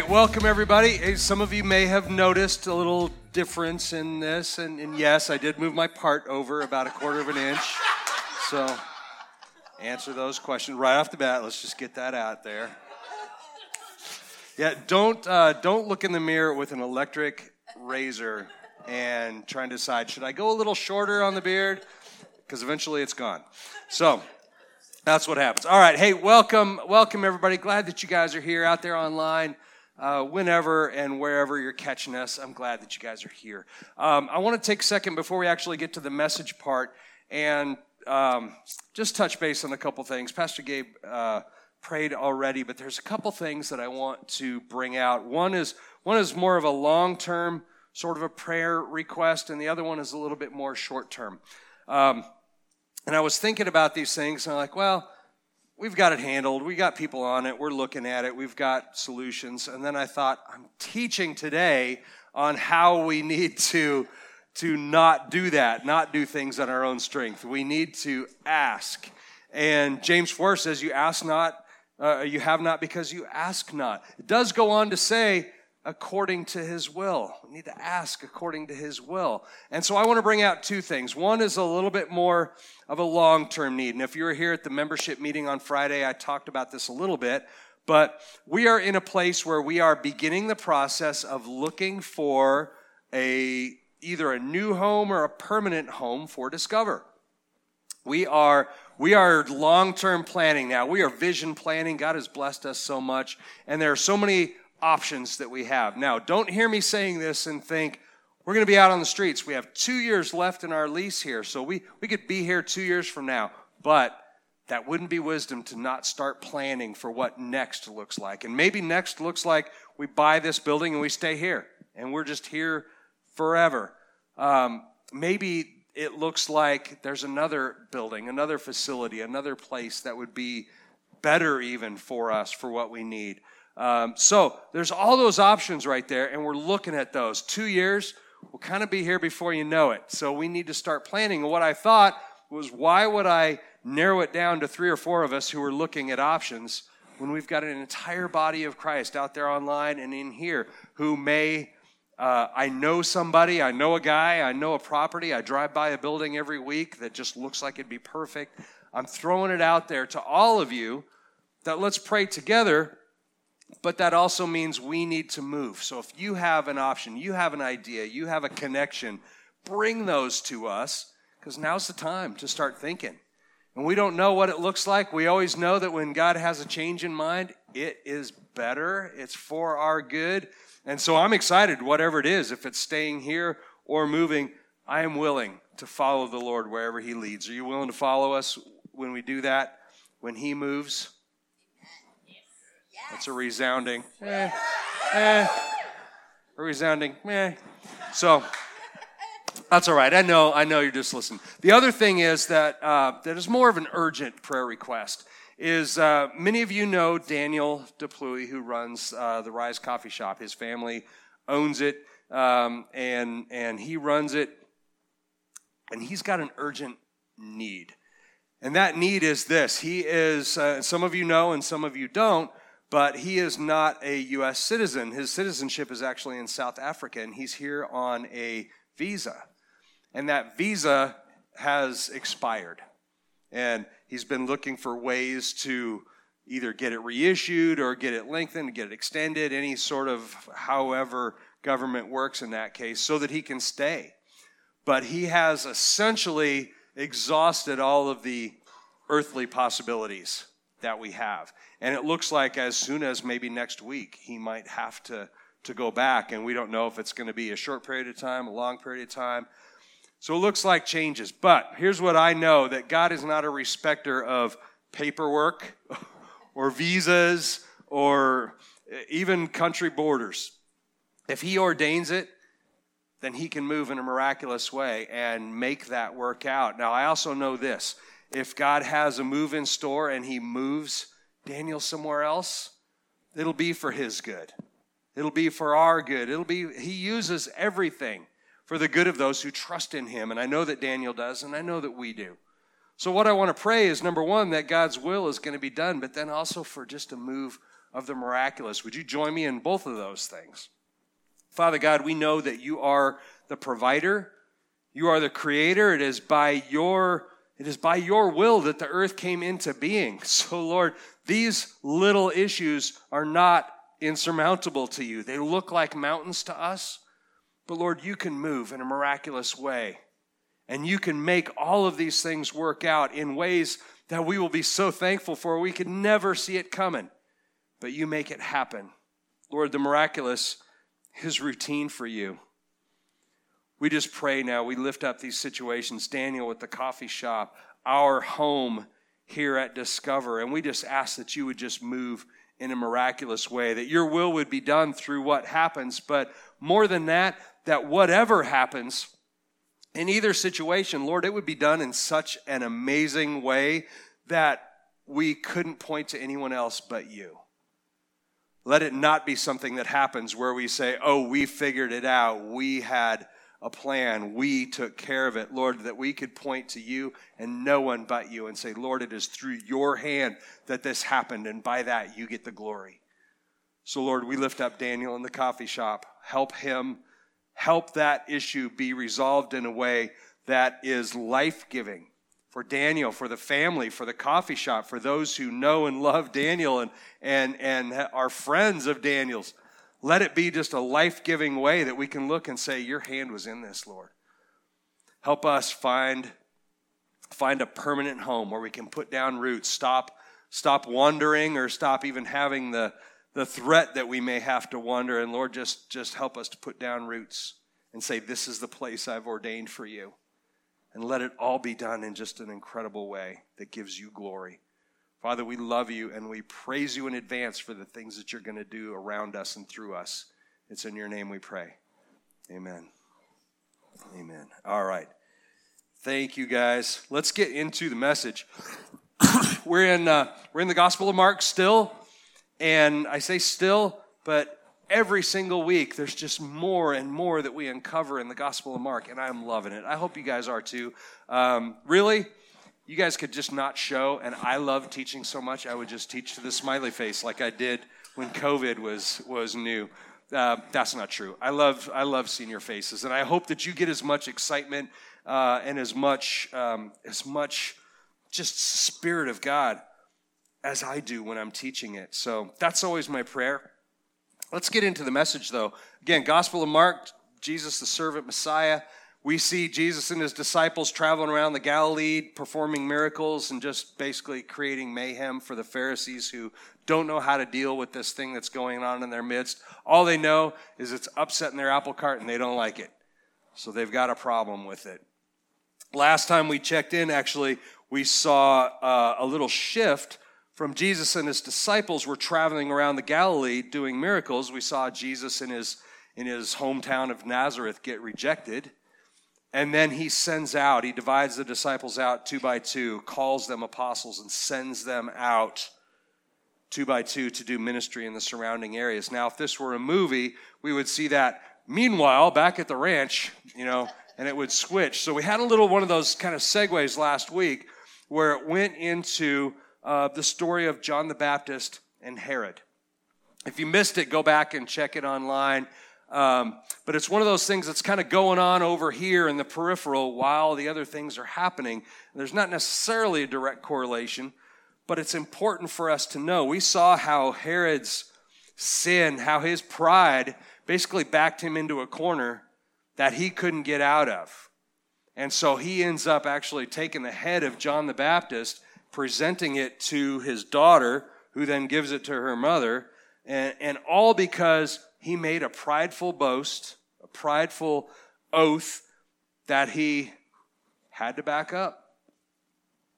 right, welcome everybody. Some of you may have noticed a little difference in this, and, and yes, I did move my part over about a quarter of an inch. So, answer those questions right off the bat. Let's just get that out there. Yeah, don't uh, don't look in the mirror with an electric razor and try and decide should I go a little shorter on the beard because eventually it's gone. So. That's what happens. All right. Hey, welcome, welcome everybody. Glad that you guys are here out there online, uh, whenever and wherever you're catching us. I'm glad that you guys are here. Um, I want to take a second before we actually get to the message part and um, just touch base on a couple things. Pastor Gabe uh, prayed already, but there's a couple things that I want to bring out. One is one is more of a long term sort of a prayer request, and the other one is a little bit more short term. Um, and I was thinking about these things, and I'm like, well, we've got it handled. We got people on it. We're looking at it. We've got solutions. And then I thought, I'm teaching today on how we need to, to not do that, not do things on our own strength. We need to ask. And James 4 says, You ask not, uh, you have not because you ask not. It does go on to say, according to his will. We need to ask according to his will. And so I want to bring out two things. One is a little bit more of a long term need. And if you were here at the membership meeting on Friday, I talked about this a little bit. But we are in a place where we are beginning the process of looking for a either a new home or a permanent home for Discover. We are we are long-term planning now. We are vision planning. God has blessed us so much, and there are so many options that we have. Now, don't hear me saying this and think, we're going to be out on the streets. We have two years left in our lease here, so we, we could be here two years from now. But that wouldn't be wisdom to not start planning for what next looks like. And maybe next looks like we buy this building and we stay here, and we're just here forever. Um, maybe it looks like there's another building, another facility, another place that would be better even for us for what we need. Um, so there's all those options right there, and we're looking at those. Two years will kind of be here before you know it. So we need to start planning. And what I thought was, why would I narrow it down to three or four of us who are looking at options when we've got an entire body of Christ out there online and in here who may. Uh, I know somebody, I know a guy, I know a property, I drive by a building every week that just looks like it'd be perfect. I'm throwing it out there to all of you that let's pray together but that also means we need to move. So if you have an option, you have an idea, you have a connection, bring those to us because now's the time to start thinking. And we don't know what it looks like. We always know that when God has a change in mind, it is better, it's for our good. And so I'm excited, whatever it is, if it's staying here or moving, I am willing to follow the Lord wherever He leads. Are you willing to follow us when we do that? When He moves? That's a resounding, eh, eh, a resounding, eh. So that's all right. I know, I know you're just listening. The other thing is that uh, that is more of an urgent prayer request. Is uh, many of you know Daniel DePluy, who runs uh, the Rise Coffee Shop. His family owns it, um, and and he runs it, and he's got an urgent need. And that need is this. He is, uh, some of you know and some of you don't, but he is not a U.S. citizen. His citizenship is actually in South Africa, and he's here on a visa. And that visa has expired. And he's been looking for ways to either get it reissued or get it lengthened, get it extended, any sort of however government works in that case, so that he can stay. But he has essentially exhausted all of the earthly possibilities that we have. And it looks like as soon as maybe next week, he might have to, to go back. And we don't know if it's going to be a short period of time, a long period of time. So it looks like changes. But here's what I know that God is not a respecter of paperwork or visas or even country borders. If He ordains it, then He can move in a miraculous way and make that work out. Now, I also know this if God has a move in store and He moves Daniel somewhere else, it'll be for his good. It'll be for our good. It'll be, he uses everything for the good of those who trust in him. And I know that Daniel does, and I know that we do. So, what I want to pray is number one, that God's will is going to be done, but then also for just a move of the miraculous. Would you join me in both of those things? Father God, we know that you are the provider, you are the creator. It is by your it is by your will that the earth came into being. So, Lord, these little issues are not insurmountable to you. They look like mountains to us, but Lord, you can move in a miraculous way. And you can make all of these things work out in ways that we will be so thankful for. We could never see it coming, but you make it happen. Lord, the miraculous is routine for you. We just pray now. We lift up these situations. Daniel with the coffee shop, our home here at Discover. And we just ask that you would just move in a miraculous way, that your will would be done through what happens. But more than that, that whatever happens in either situation, Lord, it would be done in such an amazing way that we couldn't point to anyone else but you. Let it not be something that happens where we say, oh, we figured it out. We had a plan. We took care of it, Lord, that we could point to you and no one but you and say, Lord, it is through your hand that this happened, and by that you get the glory. So, Lord, we lift up Daniel in the coffee shop. Help him, help that issue be resolved in a way that is life giving for Daniel, for the family, for the coffee shop, for those who know and love Daniel and, and, and are friends of Daniel's. Let it be just a life giving way that we can look and say, Your hand was in this, Lord. Help us find, find a permanent home where we can put down roots, stop, stop wandering, or stop even having the, the threat that we may have to wander. And Lord, just, just help us to put down roots and say, This is the place I've ordained for you. And let it all be done in just an incredible way that gives you glory. Father, we love you and we praise you in advance for the things that you're going to do around us and through us. It's in your name we pray. Amen. Amen. All right. Thank you, guys. Let's get into the message. we're in uh, we're in the Gospel of Mark still, and I say still, but every single week there's just more and more that we uncover in the Gospel of Mark, and I'm loving it. I hope you guys are too. Um, really, you guys could just not show. And I love teaching so much, I would just teach to the smiley face like I did when COVID was was new. Uh, that's not true. I love I love seeing your faces, and I hope that you get as much excitement uh, and as much um, as much just spirit of God as I do when I'm teaching it. So that's always my prayer. Let's get into the message, though. Again, Gospel of Mark, Jesus the servant Messiah we see Jesus and his disciples traveling around the Galilee, performing miracles and just basically creating mayhem for the Pharisees who don't know how to deal with this thing that's going on in their midst. All they know is it's upsetting their apple cart and they don't like it. So they've got a problem with it. Last time we checked in, actually, we saw uh, a little shift from Jesus and his disciples were traveling around the Galilee doing miracles. We saw Jesus in his in his hometown of Nazareth get rejected. And then he sends out, he divides the disciples out two by two, calls them apostles, and sends them out two by two to do ministry in the surrounding areas. Now, if this were a movie, we would see that meanwhile back at the ranch, you know, and it would switch. So we had a little one of those kind of segues last week where it went into uh, the story of John the Baptist and Herod. If you missed it, go back and check it online. Um, but it's one of those things that's kind of going on over here in the peripheral while the other things are happening. There's not necessarily a direct correlation, but it's important for us to know. We saw how Herod's sin, how his pride basically backed him into a corner that he couldn't get out of. And so he ends up actually taking the head of John the Baptist, presenting it to his daughter, who then gives it to her mother, and, and all because he made a prideful boast, a prideful oath that he had to back up.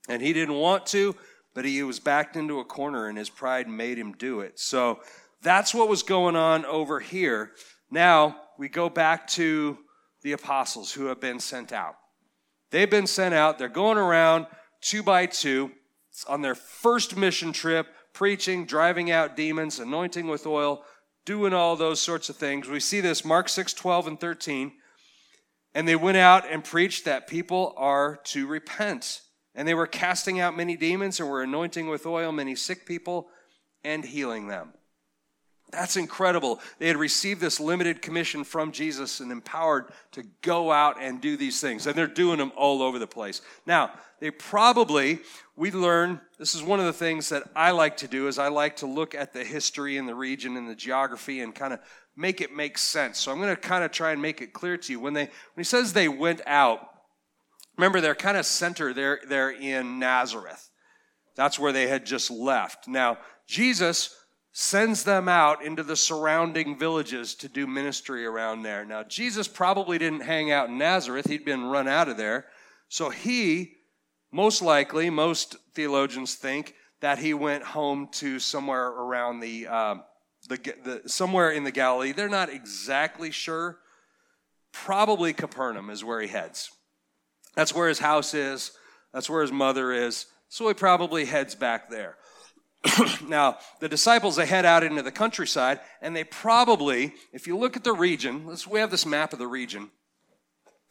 And he didn't want to, but he was backed into a corner and his pride made him do it. So that's what was going on over here. Now we go back to the apostles who have been sent out. They've been sent out, they're going around two by two on their first mission trip, preaching, driving out demons, anointing with oil, doing all those sorts of things. We see this Mark 6 12 and 13. And they went out and preached that people are to repent And they were casting out many demons and were anointing with oil many sick people and healing them. That's incredible. They had received this limited commission from Jesus and empowered to go out and do these things. And they're doing them all over the place. Now, they probably, we learn, this is one of the things that I like to do, is I like to look at the history and the region and the geography and kind of make it make sense. So I'm going to kind of try and make it clear to you. When they when he says they went out, remember they're kind of center they're they're in Nazareth. That's where they had just left. Now, Jesus sends them out into the surrounding villages to do ministry around there. Now, Jesus probably didn't hang out in Nazareth, he'd been run out of there. So he, most likely, most theologians think that he went home to somewhere around the, uh, the, the somewhere in the Galilee. They're not exactly sure. Probably Capernaum is where he heads. That's where his house is. That's where his mother is. So he probably heads back there. now, the disciples, they head out into the countryside, and they probably, if you look at the region, we have this map of the region,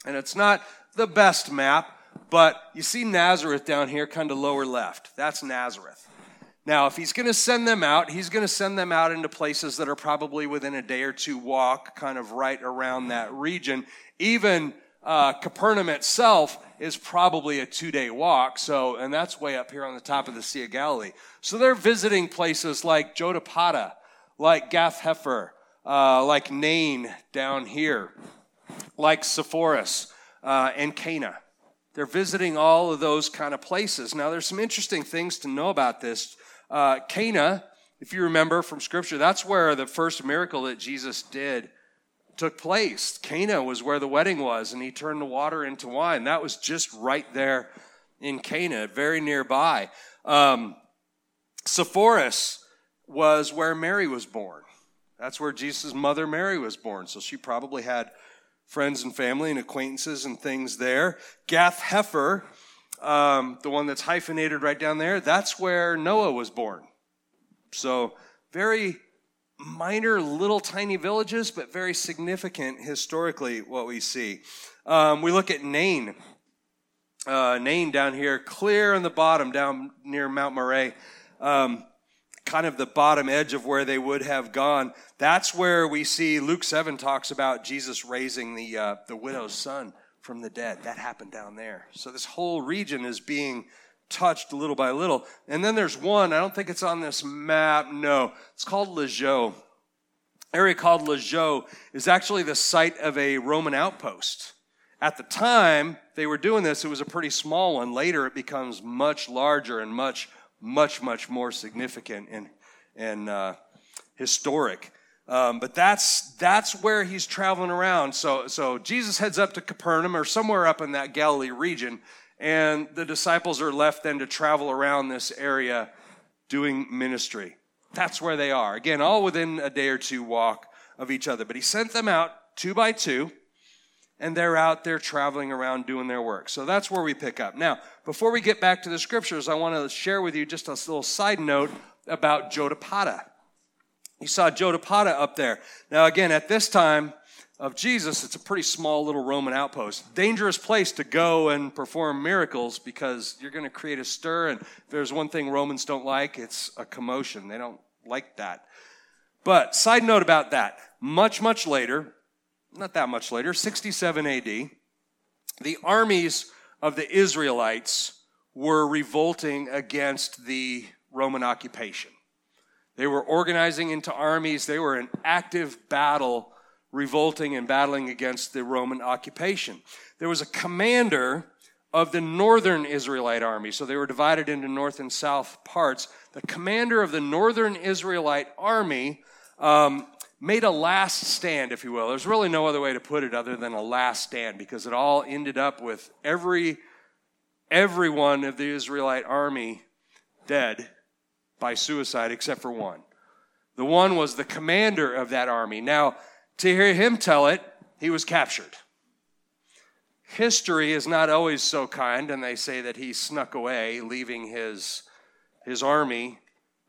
and it's not the best map, but you see Nazareth down here, kind of lower left. That's Nazareth. Now, if he's going to send them out, he's going to send them out into places that are probably within a day or two walk, kind of right around that region. Even uh, Capernaum itself is probably a two day walk. So, and that's way up here on the top of the Sea of Galilee. So they're visiting places like Jotapata, like Gath Hepher, uh, like Nain down here, like Sepphoris uh, and Cana. They're visiting all of those kind of places. Now, there's some interesting things to know about this. Uh, Cana, if you remember from Scripture, that's where the first miracle that Jesus did took place. Cana was where the wedding was, and he turned the water into wine. That was just right there in Cana, very nearby. Um, Sepphoris was where Mary was born. That's where Jesus' mother Mary was born. So she probably had friends and family and acquaintances and things there. Gath Hepher, um, the one that's hyphenated right down there, that's where Noah was born. So very minor little tiny villages, but very significant historically what we see. Um, we look at Nain. Uh, Nain down here, clear on the bottom, down near Mount Moriah, um, kind of the bottom edge of where they would have gone. That's where we see Luke 7 talks about Jesus raising the, uh, the widow's son from the dead. That happened down there. So this whole region is being touched little by little. And then there's one, I don't think it's on this map. No, it's called Legio. Area called Legio is actually the site of a Roman outpost. At the time they were doing this, it was a pretty small one. Later, it becomes much larger and much, much, much more significant and, and uh, historic. Um, but that's that's where he's traveling around. So so Jesus heads up to Capernaum or somewhere up in that Galilee region, and the disciples are left then to travel around this area doing ministry. That's where they are. Again, all within a day or two walk of each other. But he sent them out two by two, and they're out there traveling around doing their work. So that's where we pick up. Now, before we get back to the scriptures, I want to share with you just a little side note about Jotapata. You saw Jotapata up there. Now, again, at this time, of Jesus, it's a pretty small little Roman outpost. Dangerous place to go and perform miracles because you're going to create a stir. And if there's one thing Romans don't like, it's a commotion. They don't like that. But, side note about that much, much later, not that much later, 67 AD, the armies of the Israelites were revolting against the Roman occupation. They were organizing into armies, they were in active battle revolting and battling against the Roman occupation. There was a commander of the northern Israelite army. So they were divided into north and south parts. The commander of the northern Israelite army um, made a last stand, if you will. There's really no other way to put it other than a last stand because it all ended up with every everyone of the Israelite army dead by suicide except for one. The one was the commander of that army. Now, to hear him tell it, he was captured. History is not always so kind, and they say that he snuck away, leaving his, his army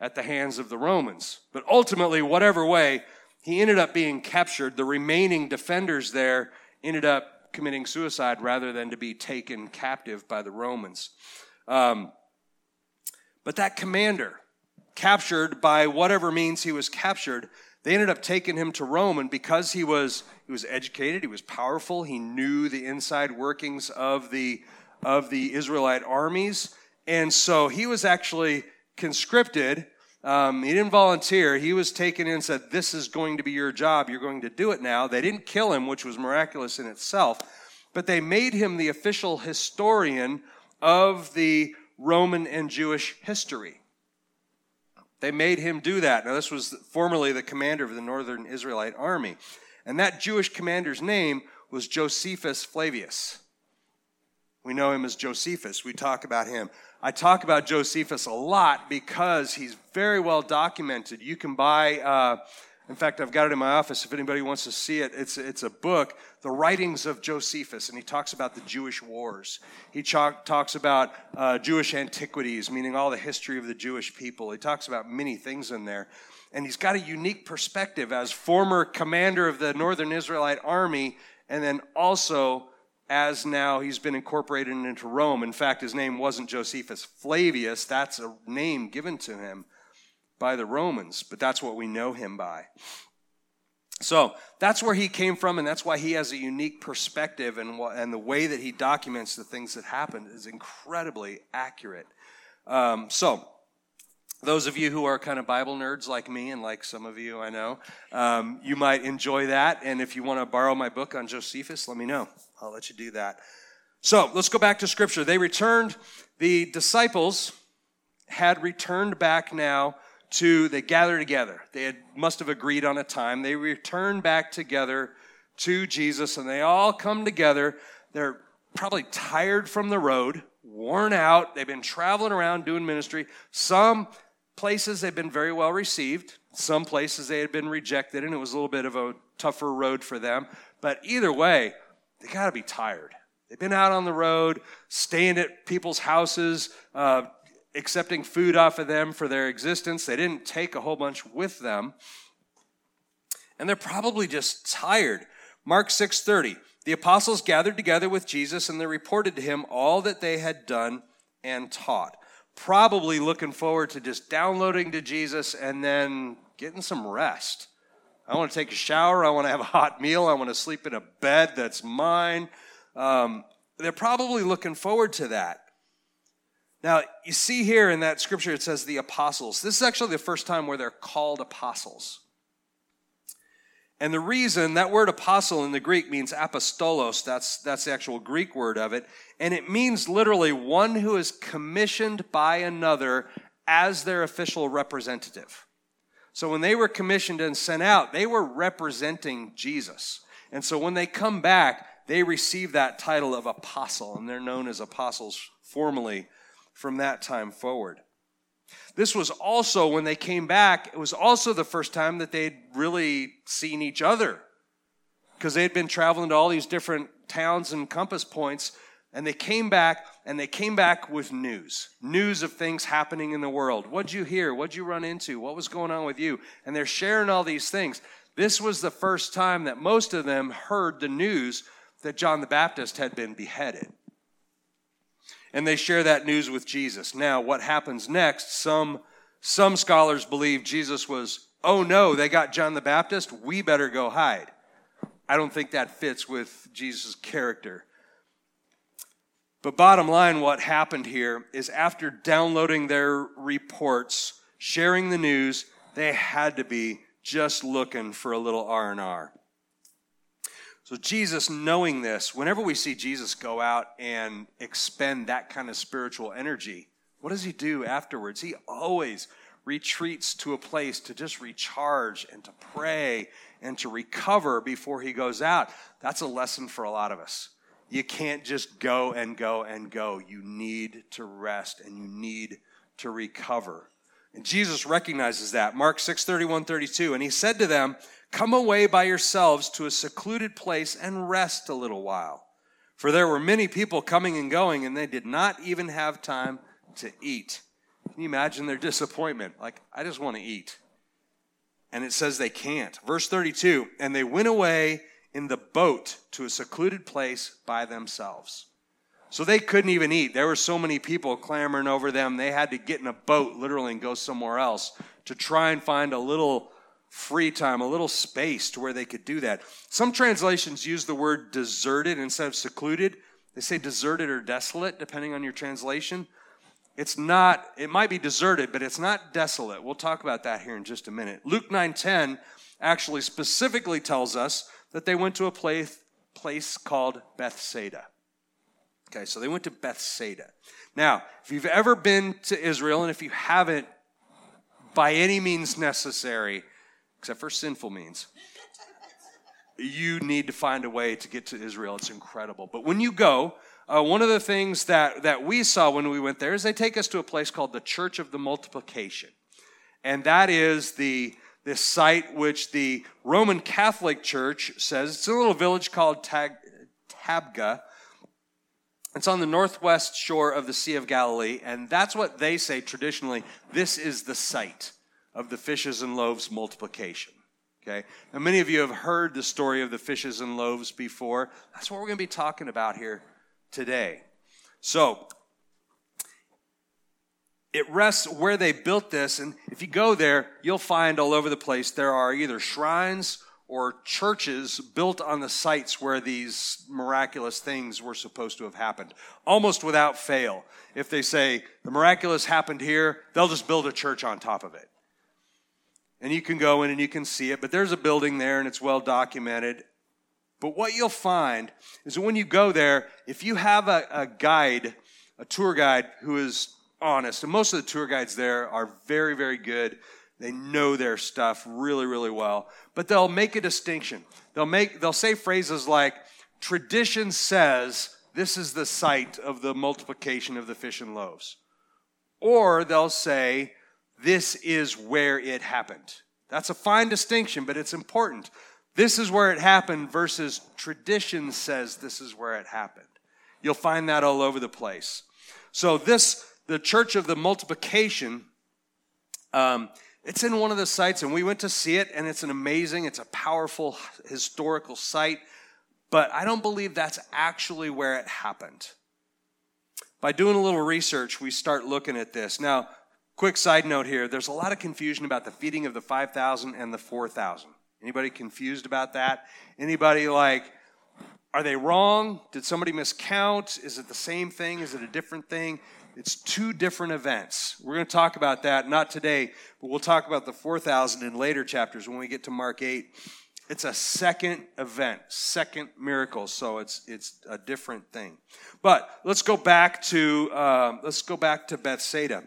at the hands of the Romans. But ultimately, whatever way, he ended up being captured. The remaining defenders there ended up committing suicide rather than to be taken captive by the Romans. Um, but that commander, captured by whatever means he was captured, they ended up taking him to Rome, and because he was he was educated, he was powerful, he knew the inside workings of the of the Israelite armies, and so he was actually conscripted. Um, he didn't volunteer. He was taken in and said, This is going to be your job. You're going to do it now. They didn't kill him, which was miraculous in itself, but they made him the official historian of the Roman and Jewish history. They made him do that. Now, this was formerly the commander of the northern Israelite army. And that Jewish commander's name was Josephus Flavius. We know him as Josephus. We talk about him. I talk about Josephus a lot because he's very well documented. You can buy, uh, in fact, I've got it in my office if anybody wants to see it. It's, it's a book, The Writings of Josephus, and he talks about the Jewish wars. He talks about uh, Jewish antiquities, meaning all the history of the Jewish people. He talks about many things in there. And he's got a unique perspective as former commander of the Northern Israelite army, and then also as now he's been incorporated into Rome. In fact, his name wasn't Josephus Flavius, that's a name given to him by the Romans, but that's what we know him by. So that's where he came from, and that's why he has a unique perspective, and, and the way that he documents the things that happened is incredibly accurate. Um, so, those of you who are kind of Bible nerds like me, and like some of you I know, um, you might enjoy that. And if you want to borrow my book on Josephus, let me know. I'll let you do that. So let's go back to Scripture. They returned, the disciples had returned back now to they gather together. They had, must have agreed on a time. They return back together to Jesus and they all come together. They're probably tired from the road, worn out. They've been traveling around doing ministry. Some places they've been very well received. Some places they had been rejected and it was a little bit of a tougher road for them. But either way, they got to be tired. They've been out on the road, staying at people's houses, uh, accepting food off of them for their existence. They didn't take a whole bunch with them. And they're probably just tired. Mark 6:30. The apostles gathered together with Jesus and they reported to him all that they had done and taught. Probably looking forward to just downloading to Jesus and then getting some rest. I want to take a shower. I want to have a hot meal. I want to sleep in a bed that's mine. Um, they're probably looking forward to that. Now, you see here in that scripture, it says the apostles. This is actually the first time where they're called apostles. And the reason that word apostle in the Greek means apostolos, that's, that's the actual Greek word of it. And it means literally one who is commissioned by another as their official representative. So when they were commissioned and sent out, they were representing Jesus. And so when they come back, they receive that title of apostle, and they're known as apostles formally from that time forward. This was also, when they came back, it was also the first time that they'd really seen each other. Because they had been traveling to all these different towns and compass points, and they came back, and they came back with news news of things happening in the world. What'd you hear? What'd you run into? What was going on with you? And they're sharing all these things. This was the first time that most of them heard the news that John the Baptist had been beheaded and they share that news with Jesus. Now, what happens next? Some, some scholars believe Jesus was, oh no, they got John the Baptist, we better go hide. I don't think that fits with Jesus' character. But bottom line, what happened here is after downloading their reports, sharing the news, they had to be just looking for a little R&R. So, Jesus, knowing this, whenever we see Jesus go out and expend that kind of spiritual energy, what does he do afterwards? He always retreats to a place to just recharge and to pray and to recover before he goes out. That's a lesson for a lot of us. You can't just go and go and go. You need to rest and you need to recover. And Jesus recognizes that. Mark 6 31 32. And he said to them, Come away by yourselves to a secluded place and rest a little while. For there were many people coming and going, and they did not even have time to eat. Can you imagine their disappointment? Like, I just want to eat. And it says they can't. Verse 32 And they went away in the boat to a secluded place by themselves. So they couldn't even eat. There were so many people clamoring over them, they had to get in a boat literally and go somewhere else to try and find a little free time, a little space to where they could do that. Some translations use the word deserted instead of secluded. They say deserted or desolate, depending on your translation. It's not, it might be deserted, but it's not desolate. We'll talk about that here in just a minute. Luke 9:10 actually specifically tells us that they went to a place, place called Bethsaida. Okay, so they went to Bethsaida. Now, if you've ever been to Israel, and if you haven't, by any means necessary, except for sinful means. You need to find a way to get to Israel. It's incredible. But when you go, uh, one of the things that, that we saw when we went there is they take us to a place called the Church of the Multiplication. And that is the this site which the Roman Catholic Church says it's a little village called Tag, Tabgha. It's on the northwest shore of the Sea of Galilee, and that's what they say traditionally. This is the site of the fishes and loaves multiplication. Okay? Now, many of you have heard the story of the fishes and loaves before. That's what we're going to be talking about here today. So, it rests where they built this, and if you go there, you'll find all over the place there are either shrines or churches built on the sites where these miraculous things were supposed to have happened, almost without fail. If they say the miraculous happened here, they'll just build a church on top of it and you can go in and you can see it, but there's a building there and it's well documented. But what you'll find is that when you go there, if you have a, a guide, a tour guide who is honest, and most of the tour guides there are very, very good. They know their stuff really, really well. But they'll make a distinction. They'll make they'll say phrases like tradition says this is the site of the multiplication of the fish and loaves. Or they'll say this is where it happened. That's a fine distinction, but it's important. This is where it happened versus tradition says this is where it happened. You'll find that all over the place. So, this, the Church of the Multiplication, um, it's in one of the sites, and we went to see it, and it's an amazing, it's a powerful historical site, but I don't believe that's actually where it happened. By doing a little research, we start looking at this. Now, Quick side note here there's a lot of confusion about the feeding of the 5,000 and the 4,000. Anybody confused about that? Anybody like, are they wrong? Did somebody miscount? Is it the same thing? Is it a different thing? It's two different events. We're going to talk about that, not today, but we'll talk about the 4,000 in later chapters when we get to Mark 8. It's a second event, second miracle, so it's it's a different thing. But let's go back to uh, let's go back to Bethsaida.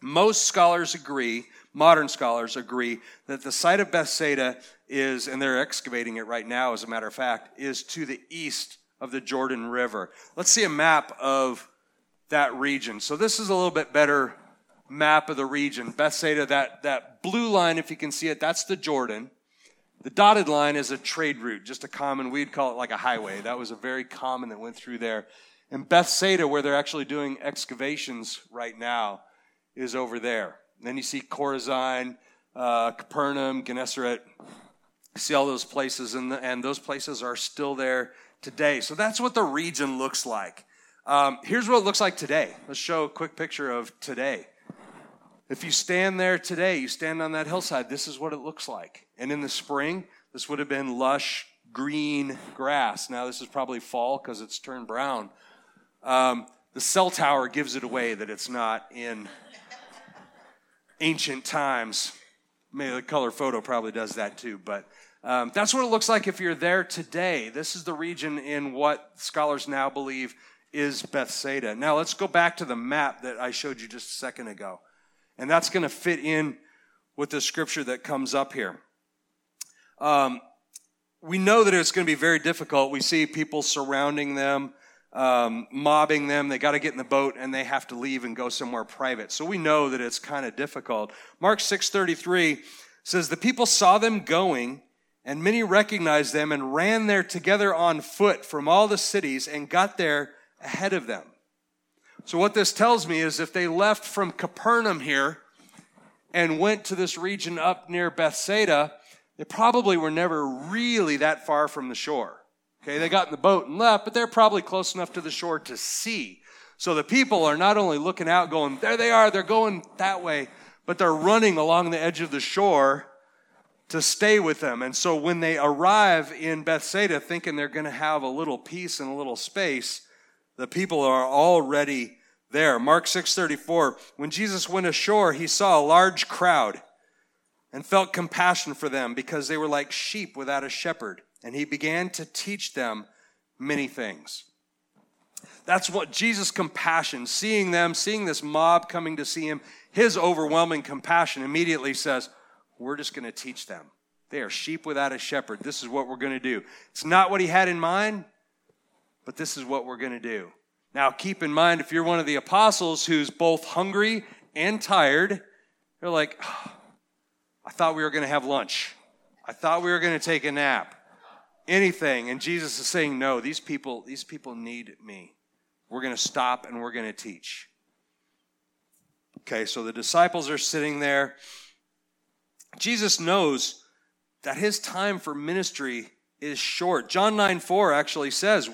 Most scholars agree, modern scholars agree, that the site of Bethsaida is, and they're excavating it right now, as a matter of fact, is to the east of the Jordan River. Let's see a map of that region. So this is a little bit better map of the region. Bethsaida, that, that blue line, if you can see it, that's the Jordan. The dotted line is a trade route, just a common, we'd call it like a highway. That was a very common that went through there. And Bethsaida, where they're actually doing excavations right now, is over there. And then you see Chorazin, uh, Capernaum, Gennesaret. see all those places, and, the, and those places are still there today. So that's what the region looks like. Um, here's what it looks like today. Let's show a quick picture of today. If you stand there today, you stand on that hillside, this is what it looks like. And in the spring, this would have been lush green grass. Now, this is probably fall because it's turned brown. Um, the cell tower gives it away that it's not in ancient times. Maybe the color photo probably does that too, but um, that's what it looks like if you're there today. This is the region in what scholars now believe is Bethsaida. Now let's go back to the map that I showed you just a second ago. And that's going to fit in with the scripture that comes up here. Um, we know that it's going to be very difficult. We see people surrounding them um, mobbing them. They got to get in the boat and they have to leave and go somewhere private. So we know that it's kind of difficult. Mark 6:33 says the people saw them going and many recognized them and ran there together on foot from all the cities and got there ahead of them. So what this tells me is if they left from Capernaum here and went to this region up near Bethsaida, they probably were never really that far from the shore. Okay, they got in the boat and left, but they're probably close enough to the shore to see. So the people are not only looking out, going, there they are, they're going that way, but they're running along the edge of the shore to stay with them. And so when they arrive in Bethsaida thinking they're going to have a little peace and a little space, the people are already there. Mark 6:34, when Jesus went ashore, he saw a large crowd and felt compassion for them because they were like sheep without a shepherd, and he began to teach them many things. That's what Jesus' compassion, seeing them, seeing this mob coming to see him, his overwhelming compassion immediately says, We're just going to teach them. They are sheep without a shepherd. This is what we're going to do. It's not what he had in mind, but this is what we're going to do. Now, keep in mind, if you're one of the apostles who's both hungry and tired, you're like, oh, I thought we were going to have lunch. I thought we were going to take a nap. Anything. And Jesus is saying, no, these people, these people need me. We're going to stop and we're going to teach. Okay, so the disciples are sitting there. Jesus knows that his time for ministry is short. John 9 4 actually says,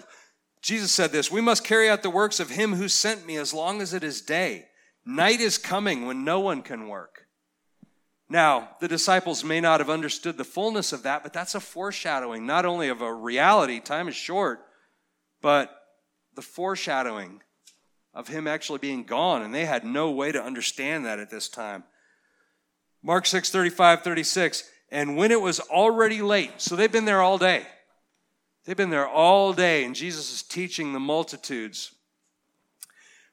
Jesus said this We must carry out the works of him who sent me as long as it is day. Night is coming when no one can work. Now, the disciples may not have understood the fullness of that, but that's a foreshadowing, not only of a reality, time is short, but the foreshadowing of him actually being gone, and they had no way to understand that at this time. Mark 6 35, 36. And when it was already late, so they've been there all day. They've been there all day, and Jesus is teaching the multitudes.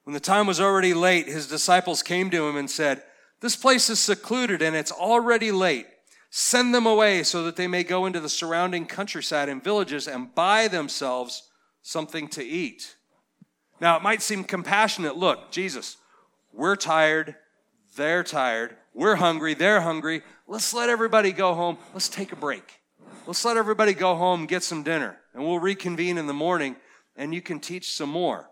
When the time was already late, his disciples came to him and said, This place is secluded and it's already late. Send them away so that they may go into the surrounding countryside and villages and buy themselves something to eat. Now, it might seem compassionate. Look, Jesus, we're tired. They're tired. We're hungry. They're hungry. Let's let everybody go home. Let's take a break. Let's let everybody go home, get some dinner, and we'll reconvene in the morning and you can teach some more.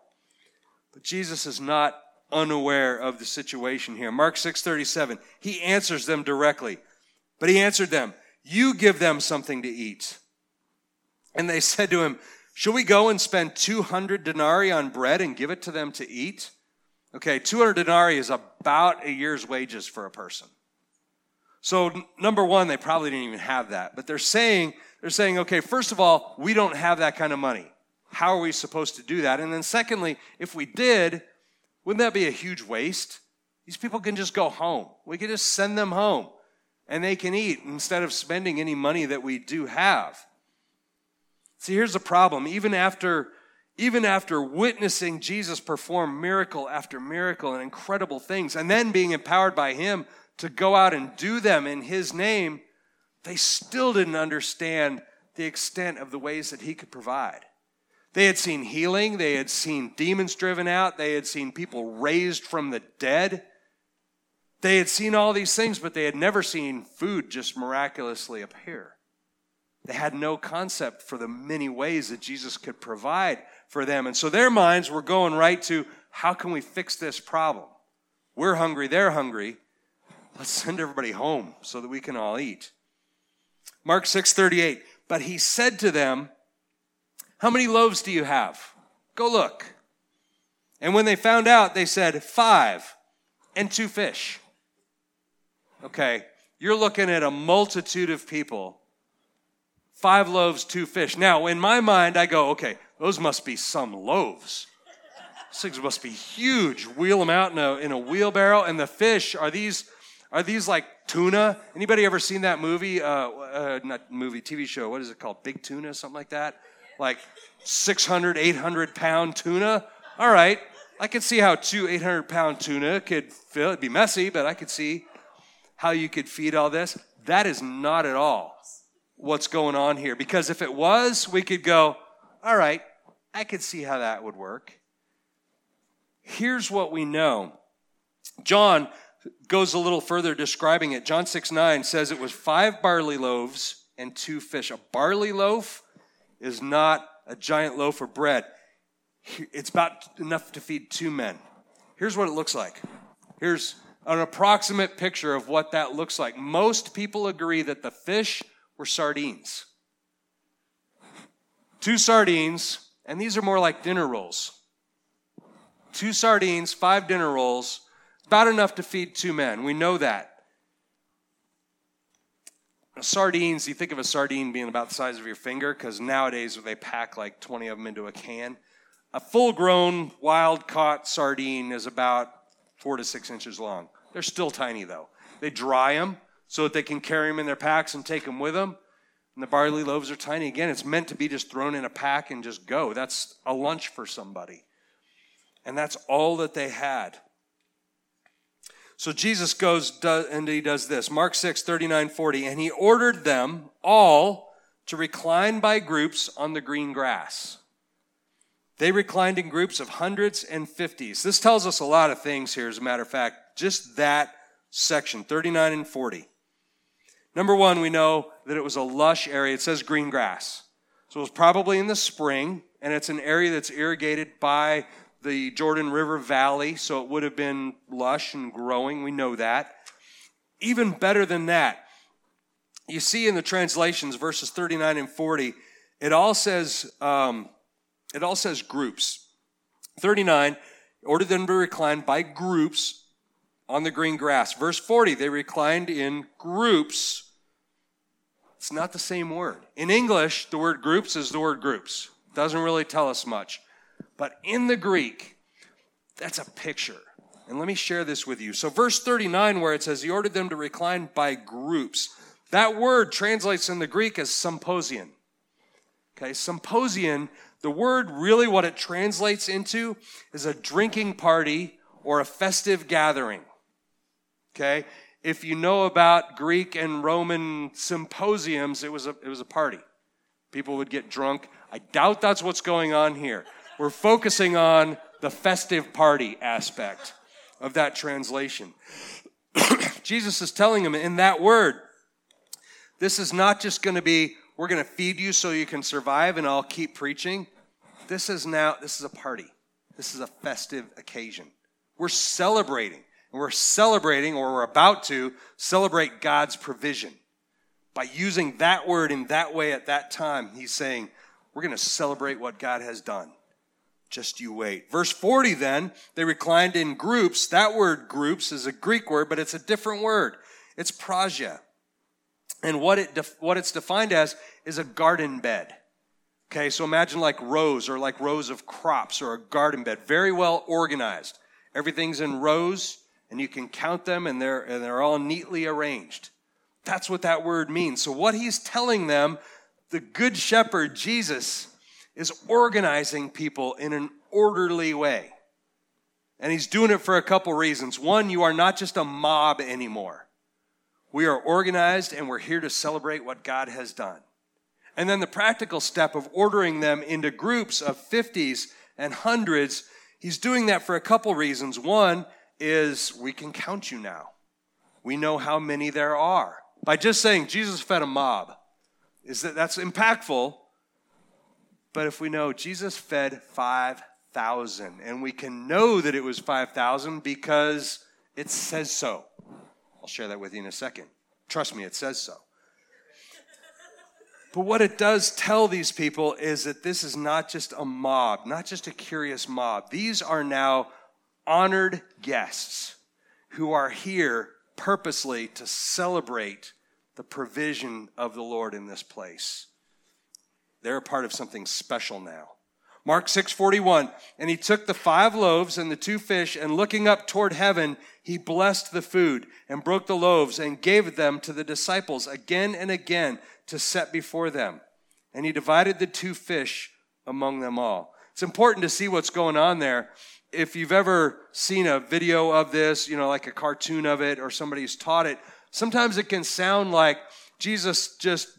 But Jesus is not unaware of the situation here. Mark 6:37. He answers them directly. But he answered them, "You give them something to eat." And they said to him, Should we go and spend 200 denarii on bread and give it to them to eat? Okay, 200 denarii is about a year's wages for a person. So, number one, they probably didn't even have that. But they're saying, they're saying, okay, first of all, we don't have that kind of money. How are we supposed to do that? And then, secondly, if we did, wouldn't that be a huge waste? These people can just go home. We can just send them home and they can eat instead of spending any money that we do have. See, here's the problem. Even after, even after witnessing Jesus perform miracle after miracle and incredible things, and then being empowered by Him to go out and do them in His name, they still didn't understand the extent of the ways that He could provide. They had seen healing, they had seen demons driven out, they had seen people raised from the dead. They had seen all these things, but they had never seen food just miraculously appear. They had no concept for the many ways that Jesus could provide for them. And so their minds were going right to how can we fix this problem? We're hungry, they're hungry. Let's send everybody home so that we can all eat. Mark 6:38. But he said to them, "How many loaves do you have? Go look." And when they found out, they said, "5 and two fish." Okay, you're looking at a multitude of people five loaves, two fish. Now, in my mind, I go, okay, those must be some loaves. These things must be huge. Wheel them out in a, in a wheelbarrow. And the fish, are these, are these like tuna? Anybody ever seen that movie? Uh, uh, not movie, TV show. What is it called? Big Tuna, something like that? Like 600, 800 pound tuna? All right. I could see how two 800 pound tuna could fill. It'd be messy, but I could see how you could feed all this. That is not at all what's going on here. Because if it was, we could go, all right, I could see how that would work. Here's what we know John goes a little further describing it. John 6 9 says it was five barley loaves and two fish. A barley loaf is not a giant loaf of bread, it's about enough to feed two men. Here's what it looks like. Here's an approximate picture of what that looks like. Most people agree that the fish were sardines. two sardines, and these are more like dinner rolls. Two sardines, five dinner rolls, about enough to feed two men. We know that. Sardines, you think of a sardine being about the size of your finger, because nowadays they pack like 20 of them into a can. A full grown, wild caught sardine is about four to six inches long. They're still tiny though. They dry them so that they can carry them in their packs and take them with them. And the barley loaves are tiny. Again, it's meant to be just thrown in a pack and just go. That's a lunch for somebody. And that's all that they had. So Jesus goes and he does this. Mark 6, 39, 40. And he ordered them all to recline by groups on the green grass. They reclined in groups of hundreds and fifties. This tells us a lot of things here, as a matter of fact. Just that section, 39 and 40. Number one, we know that it was a lush area. It says green grass. So it was probably in the spring, and it's an area that's irrigated by the Jordan River Valley, so it would have been lush and growing. We know that. Even better than that, you see in the translations, verses 39 and 40, it all says, um, it all says groups. 39, ordered them to recline by groups on the green grass. Verse 40, they reclined in groups. It's not the same word. In English, the word groups is the word groups. Doesn't really tell us much. But in the Greek, that's a picture. And let me share this with you. So, verse 39, where it says, He ordered them to recline by groups, that word translates in the Greek as symposium. Okay, symposium, the word really what it translates into is a drinking party or a festive gathering. Okay? If you know about Greek and Roman symposiums, it was a, it was a party. People would get drunk. I doubt that's what's going on here. We're focusing on the festive party aspect of that translation. Jesus is telling him in that word, this is not just going to be, we're going to feed you so you can survive and I'll keep preaching. This is now, this is a party. This is a festive occasion. We're celebrating. And we're celebrating, or we're about to celebrate God's provision. By using that word in that way at that time, he's saying, we're going to celebrate what God has done. Just you wait. Verse 40 then, they reclined in groups. That word groups is a Greek word, but it's a different word. It's praja. And what it def- what it's defined as is a garden bed. Okay, so imagine like rows or like rows of crops or a garden bed, very well organized. Everything's in rows and you can count them and they're and they're all neatly arranged. That's what that word means. So what he's telling them, the good shepherd Jesus is organizing people in an orderly way. And he's doing it for a couple reasons. One, you are not just a mob anymore. We are organized and we're here to celebrate what God has done. And then the practical step of ordering them into groups of 50s and hundreds, he's doing that for a couple reasons. One is we can count you now. We know how many there are. By just saying Jesus fed a mob, is that that's impactful, but if we know Jesus fed 5,000, and we can know that it was 5,000 because it says so. I'll share that with you in a second. Trust me, it says so. But what it does tell these people is that this is not just a mob, not just a curious mob. These are now honored guests who are here purposely to celebrate the provision of the Lord in this place. They're a part of something special now. Mark 6:41 and he took the 5 loaves and the 2 fish and looking up toward heaven he blessed the food and broke the loaves and gave them to the disciples again and again to set before them and he divided the 2 fish among them all. It's important to see what's going on there. If you've ever seen a video of this, you know, like a cartoon of it or somebody's taught it, sometimes it can sound like Jesus just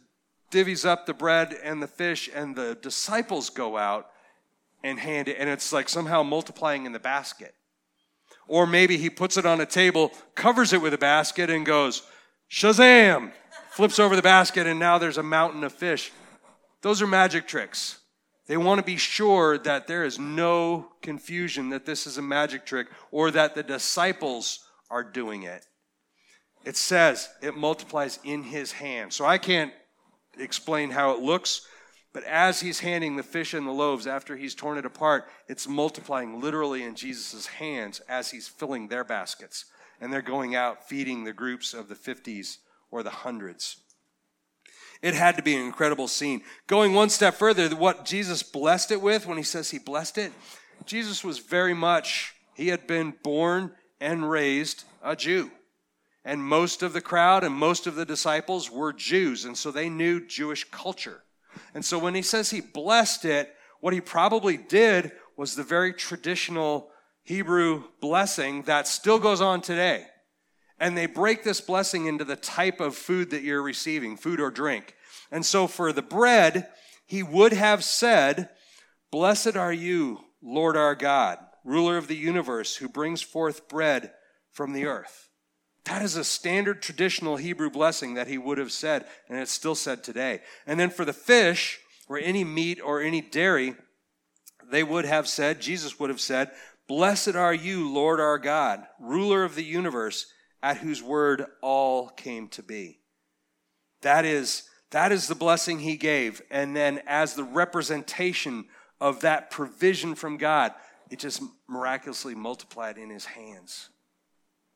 divvies up the bread and the fish, and the disciples go out and hand it, and it's like somehow multiplying in the basket. Or maybe he puts it on a table, covers it with a basket, and goes, Shazam! Flips over the basket, and now there's a mountain of fish. Those are magic tricks. They want to be sure that there is no confusion that this is a magic trick or that the disciples are doing it. It says it multiplies in his hand. So I can't explain how it looks, But as he's handing the fish and the loaves after he's torn it apart, it's multiplying literally in Jesus' hands as he's filling their baskets. And they're going out feeding the groups of the 50s or the hundreds. It had to be an incredible scene. Going one step further, what Jesus blessed it with when he says he blessed it, Jesus was very much, he had been born and raised a Jew. And most of the crowd and most of the disciples were Jews, and so they knew Jewish culture. And so when he says he blessed it, what he probably did was the very traditional Hebrew blessing that still goes on today. And they break this blessing into the type of food that you're receiving, food or drink. And so for the bread, he would have said, Blessed are you, Lord our God, ruler of the universe, who brings forth bread from the earth. That is a standard traditional Hebrew blessing that he would have said, and it's still said today. And then for the fish, or any meat or any dairy, they would have said, Jesus would have said, Blessed are you, Lord our God, ruler of the universe, at whose word all came to be. That is, that is the blessing he gave. And then as the representation of that provision from God, it just miraculously multiplied in his hands.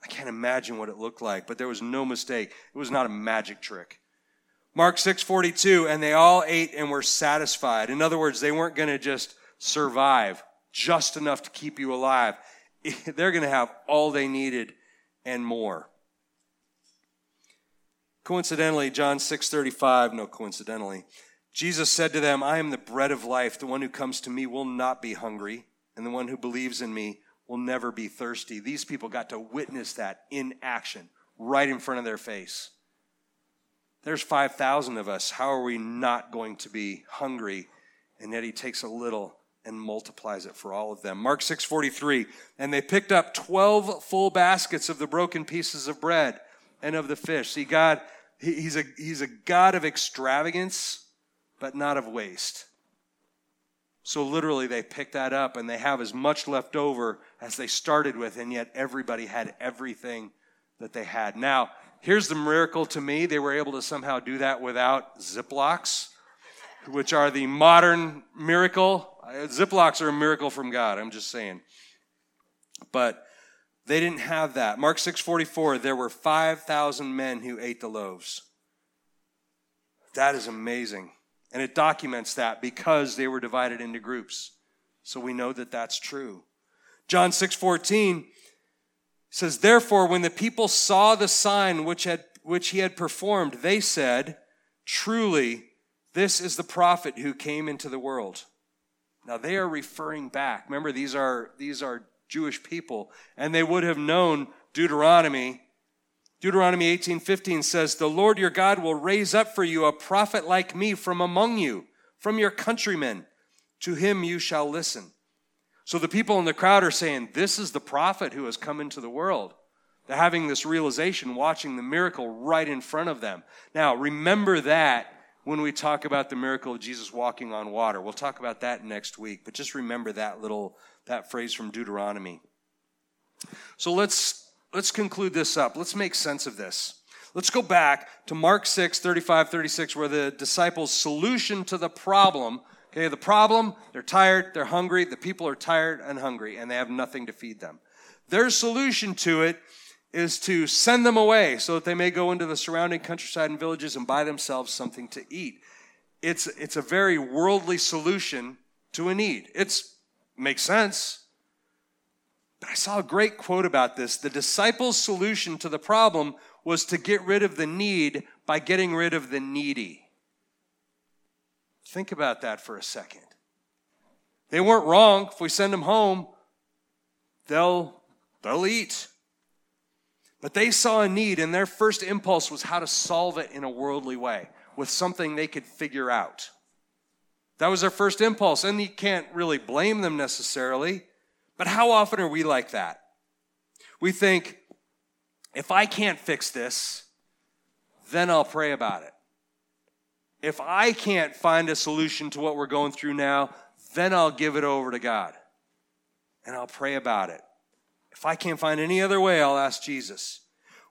I can't imagine what it looked like, but there was no mistake. It was not a magic trick. Mark 6:42 and they all ate and were satisfied. In other words, they weren't going to just survive just enough to keep you alive. They're going to have all they needed and more. Coincidentally, John 6:35, no coincidentally, Jesus said to them, "I am the bread of life. The one who comes to me will not be hungry, and the one who believes in me will never be thirsty. These people got to witness that in action right in front of their face. There's 5,000 of us. How are we not going to be hungry? And yet he takes a little and multiplies it for all of them. Mark 6:43, and they picked up 12 full baskets of the broken pieces of bread and of the fish. See, God, he's a, he's a God of extravagance, but not of waste. So literally, they pick that up and they have as much left over as they started with, and yet everybody had everything that they had. Now, here's the miracle to me they were able to somehow do that without Ziplocs, which are the modern miracle. Uh, Ziplocs are a miracle from God, I'm just saying. But they didn't have that. Mark 6:44 there were 5,000 men who ate the loaves. That is amazing. And it documents that because they were divided into groups. So we know that that's true. John 6:14 says, "Therefore when the people saw the sign which had which he had performed, they said, truly this is the prophet who came into the world." Now they are referring back. Remember these are these are Jewish people and they would have known Deuteronomy Deuteronomy 18:15 says, "The Lord your God will raise up for you a prophet like me from among you, from your countrymen. To him you shall listen." So the people in the crowd are saying, "This is the prophet who has come into the world." They're having this realization, watching the miracle right in front of them. Now, remember that when we talk about the miracle of Jesus walking on water. We'll talk about that next week, but just remember that little that phrase from Deuteronomy. So let's let's conclude this up. Let's make sense of this. Let's go back to Mark 6, 35, 36, where the disciples' solution to the problem okay, the problem, they're tired, they're hungry, the people are tired and hungry, and they have nothing to feed them. Their solution to it is to send them away so that they may go into the surrounding countryside and villages and buy themselves something to eat. It's, it's a very worldly solution to a need. It makes sense. But I saw a great quote about this. The disciples' solution to the problem was to get rid of the need by getting rid of the needy. Think about that for a second. They weren't wrong. If we send them home, they'll, they'll eat. But they saw a need, and their first impulse was how to solve it in a worldly way with something they could figure out. That was their first impulse, and you can't really blame them necessarily. But how often are we like that? We think, if I can't fix this, then I'll pray about it. If I can't find a solution to what we're going through now, then I'll give it over to God and I'll pray about it. If I can't find any other way, I'll ask Jesus.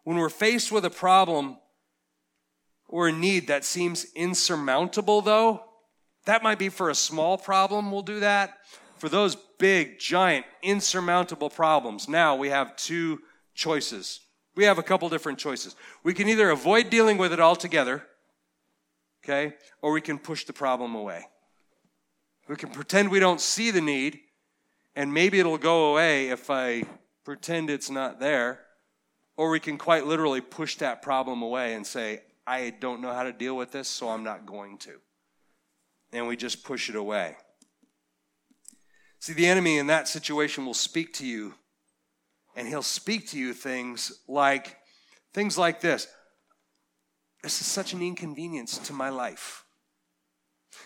When we're faced with a problem or a need that seems insurmountable, though, That might be for a small problem, we'll do that. For those big, giant, insurmountable problems, now we have two choices. We have a couple different choices. We can either avoid dealing with it altogether, okay, or we can push the problem away. We can pretend we don't see the need, and maybe it'll go away if I pretend it's not there. Or we can quite literally push that problem away and say, I don't know how to deal with this, so I'm not going to. And we just push it away. See, the enemy in that situation will speak to you, and he'll speak to you things like things like this. This is such an inconvenience to my life.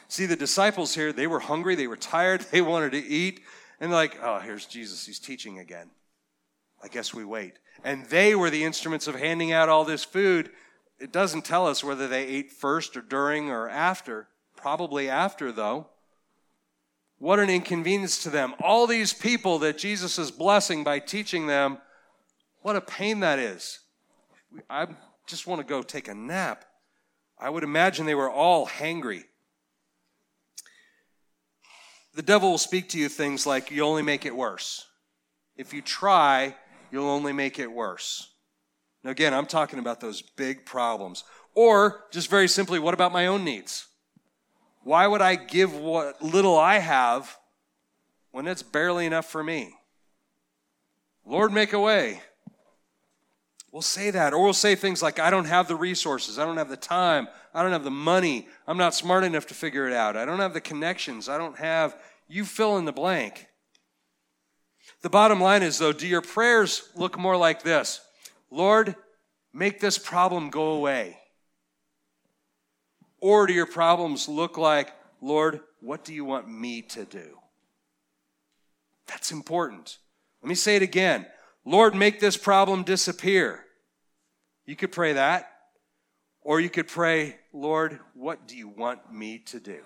See, the disciples here, they were hungry, they were tired, they wanted to eat, and like, oh, here's Jesus, he's teaching again. I guess we wait. And they were the instruments of handing out all this food. It doesn't tell us whether they ate first or during or after. Probably after, though. What an inconvenience to them. All these people that Jesus is blessing by teaching them, what a pain that is. I just want to go take a nap. I would imagine they were all hangry. The devil will speak to you things like, you only make it worse. If you try, you'll only make it worse. Now, again, I'm talking about those big problems. Or, just very simply, what about my own needs? Why would I give what little I have when it's barely enough for me? Lord, make a way. We'll say that. Or we'll say things like, I don't have the resources. I don't have the time. I don't have the money. I'm not smart enough to figure it out. I don't have the connections. I don't have, you fill in the blank. The bottom line is, though, do your prayers look more like this Lord, make this problem go away? Or do your problems look like, Lord, what do you want me to do? That's important. Let me say it again. Lord, make this problem disappear. You could pray that. Or you could pray, Lord, what do you want me to do?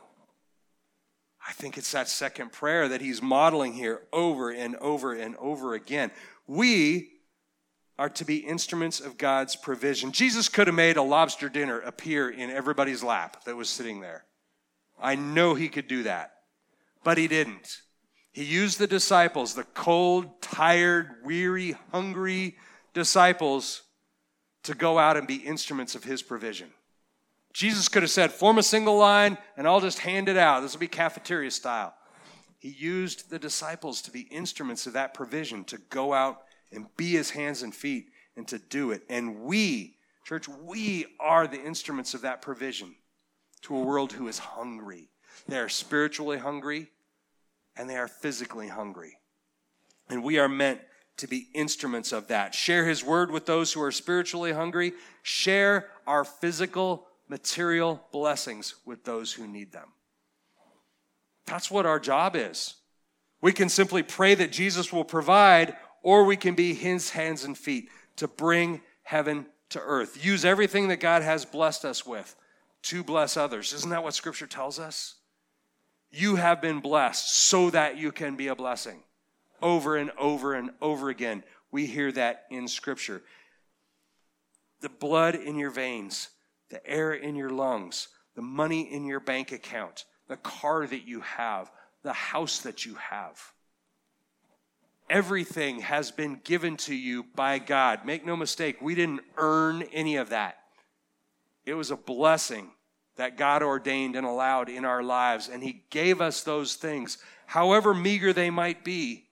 I think it's that second prayer that he's modeling here over and over and over again. We are to be instruments of God's provision. Jesus could have made a lobster dinner appear in everybody's lap that was sitting there. I know he could do that, but he didn't. He used the disciples, the cold, tired, weary, hungry disciples, to go out and be instruments of his provision. Jesus could have said, form a single line and I'll just hand it out. This will be cafeteria style. He used the disciples to be instruments of that provision, to go out and be his hands and feet and to do it. And we, church, we are the instruments of that provision to a world who is hungry. They are spiritually hungry and they are physically hungry. And we are meant to be instruments of that. Share his word with those who are spiritually hungry. Share our physical material blessings with those who need them. That's what our job is. We can simply pray that Jesus will provide, or we can be his hands and feet to bring heaven to earth. Use everything that God has blessed us with to bless others. Isn't that what Scripture tells us? You have been blessed so that you can be a blessing. Over and over and over again, we hear that in Scripture. The blood in your veins the air in your lungs, the money in your bank account, the car that you have, the house that you have. Everything has been given to you by God. Make no mistake, we didn't earn any of that. It was a blessing that God ordained and allowed in our lives, and He gave us those things, however meager they might be,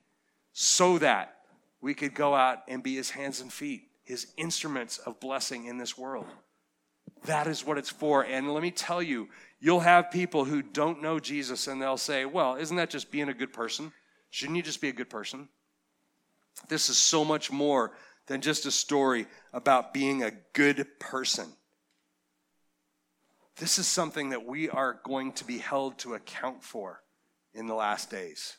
so that we could go out and be His hands and feet, His instruments of blessing in this world. That is what it's for. And let me tell you, you'll have people who don't know Jesus and they'll say, well, isn't that just being a good person? Shouldn't you just be a good person? This is so much more than just a story about being a good person. This is something that we are going to be held to account for in the last days.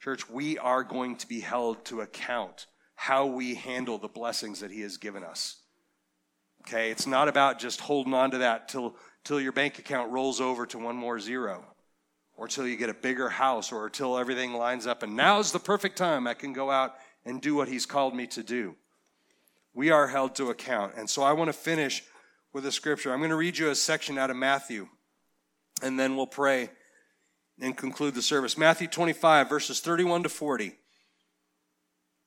Church, we are going to be held to account how we handle the blessings that He has given us. Okay, it's not about just holding on to that till till your bank account rolls over to one more zero or till you get a bigger house or till everything lines up and now's the perfect time I can go out and do what he's called me to do. We are held to account. And so I want to finish with a scripture. I'm going to read you a section out of Matthew. and then we'll pray and conclude the service. Matthew 25, verses 31 to 40.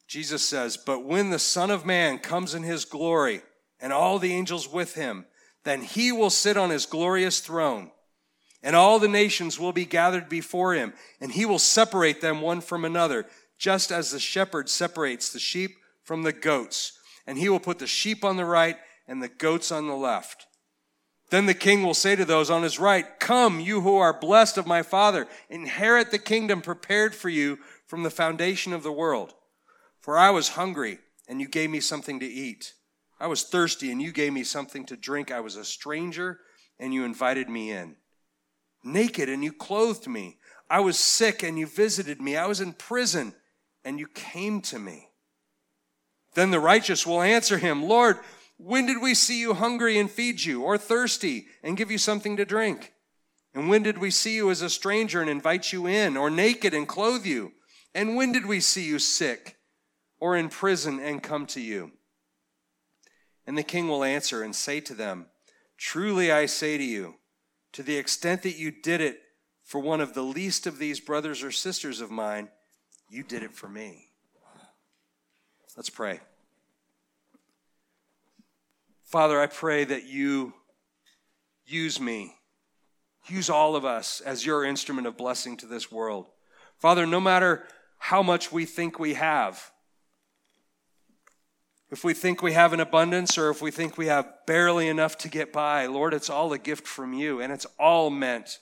Jesus says, But when the Son of Man comes in his glory and all the angels with him, then he will sit on his glorious throne, and all the nations will be gathered before him, and he will separate them one from another, just as the shepherd separates the sheep from the goats. And he will put the sheep on the right and the goats on the left. Then the king will say to those on his right, Come, you who are blessed of my Father, inherit the kingdom prepared for you from the foundation of the world. For I was hungry, and you gave me something to eat. I was thirsty, and you gave me something to drink. I was a stranger, and you invited me in. Naked, and you clothed me. I was sick, and you visited me. I was in prison, and you came to me. Then the righteous will answer him, Lord, when did we see you hungry and feed you, or thirsty and give you something to drink? And when did we see you as a stranger and invite you in, or naked and clothe you? And when did we see you sick or in prison and come to you? And the king will answer and say to them, Truly I say to you, to the extent that you did it for one of the least of these brothers or sisters of mine, you did it for me. Let's pray. Father, I pray that you use me, use all of us as your instrument of blessing to this world. Father, no matter how much we think we have, if we think we have an abundance or if we think we have barely enough to get by, Lord, it's all a gift from you and it's all meant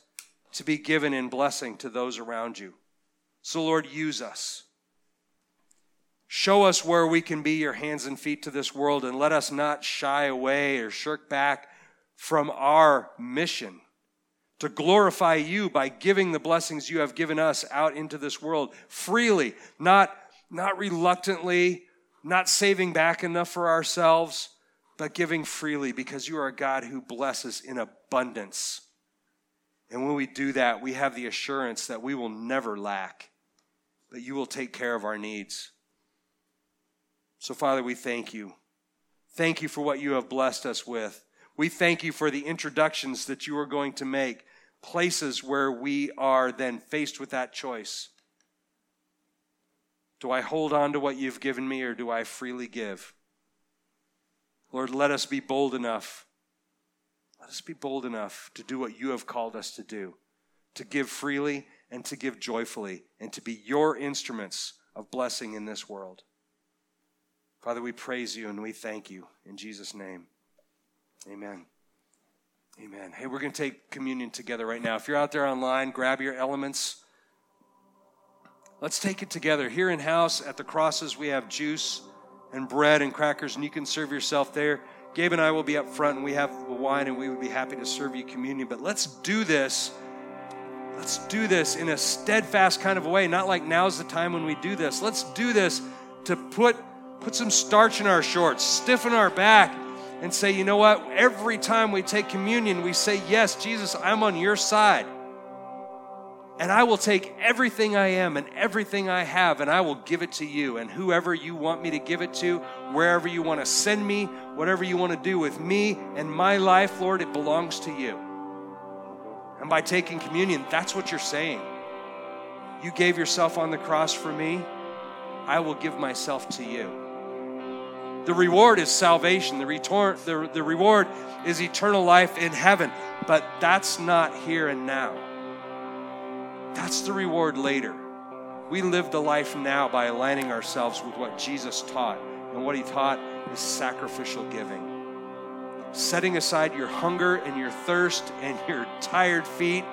to be given in blessing to those around you. So, Lord, use us. Show us where we can be your hands and feet to this world and let us not shy away or shirk back from our mission to glorify you by giving the blessings you have given us out into this world freely, not, not reluctantly, not saving back enough for ourselves, but giving freely because you are a God who blesses in abundance. And when we do that, we have the assurance that we will never lack, that you will take care of our needs. So, Father, we thank you. Thank you for what you have blessed us with. We thank you for the introductions that you are going to make, places where we are then faced with that choice. Do I hold on to what you've given me or do I freely give? Lord, let us be bold enough. Let us be bold enough to do what you have called us to do, to give freely and to give joyfully, and to be your instruments of blessing in this world. Father, we praise you and we thank you in Jesus' name. Amen. Amen. Hey, we're going to take communion together right now. If you're out there online, grab your elements. Let's take it together. Here in house at the crosses, we have juice and bread and crackers, and you can serve yourself there. Gabe and I will be up front, and we have wine, and we would be happy to serve you communion. But let's do this. Let's do this in a steadfast kind of way, not like now's the time when we do this. Let's do this to put put some starch in our shorts, stiffen our back, and say, you know what? Every time we take communion, we say, Yes, Jesus, I'm on your side. And I will take everything I am and everything I have, and I will give it to you. And whoever you want me to give it to, wherever you want to send me, whatever you want to do with me and my life, Lord, it belongs to you. And by taking communion, that's what you're saying. You gave yourself on the cross for me, I will give myself to you. The reward is salvation. The, retor- the, the reward is eternal life in heaven. But that's not here and now. That's the reward later. We live the life now by aligning ourselves with what Jesus taught. And what he taught is sacrificial giving. Setting aside your hunger and your thirst and your tired feet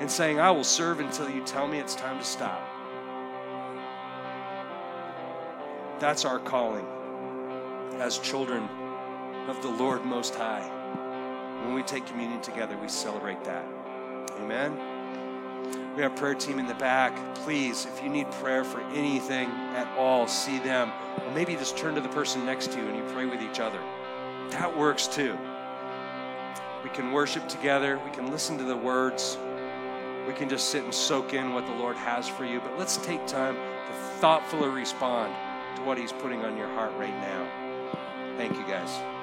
and saying, I will serve until you tell me it's time to stop. That's our calling as children of the Lord Most High. When we take communion together, we celebrate that. Amen. We have prayer team in the back. Please, if you need prayer for anything at all, see them. Or maybe just turn to the person next to you and you pray with each other. That works too. We can worship together. We can listen to the words. We can just sit and soak in what the Lord has for you. But let's take time to thoughtfully respond to what He's putting on your heart right now. Thank you, guys.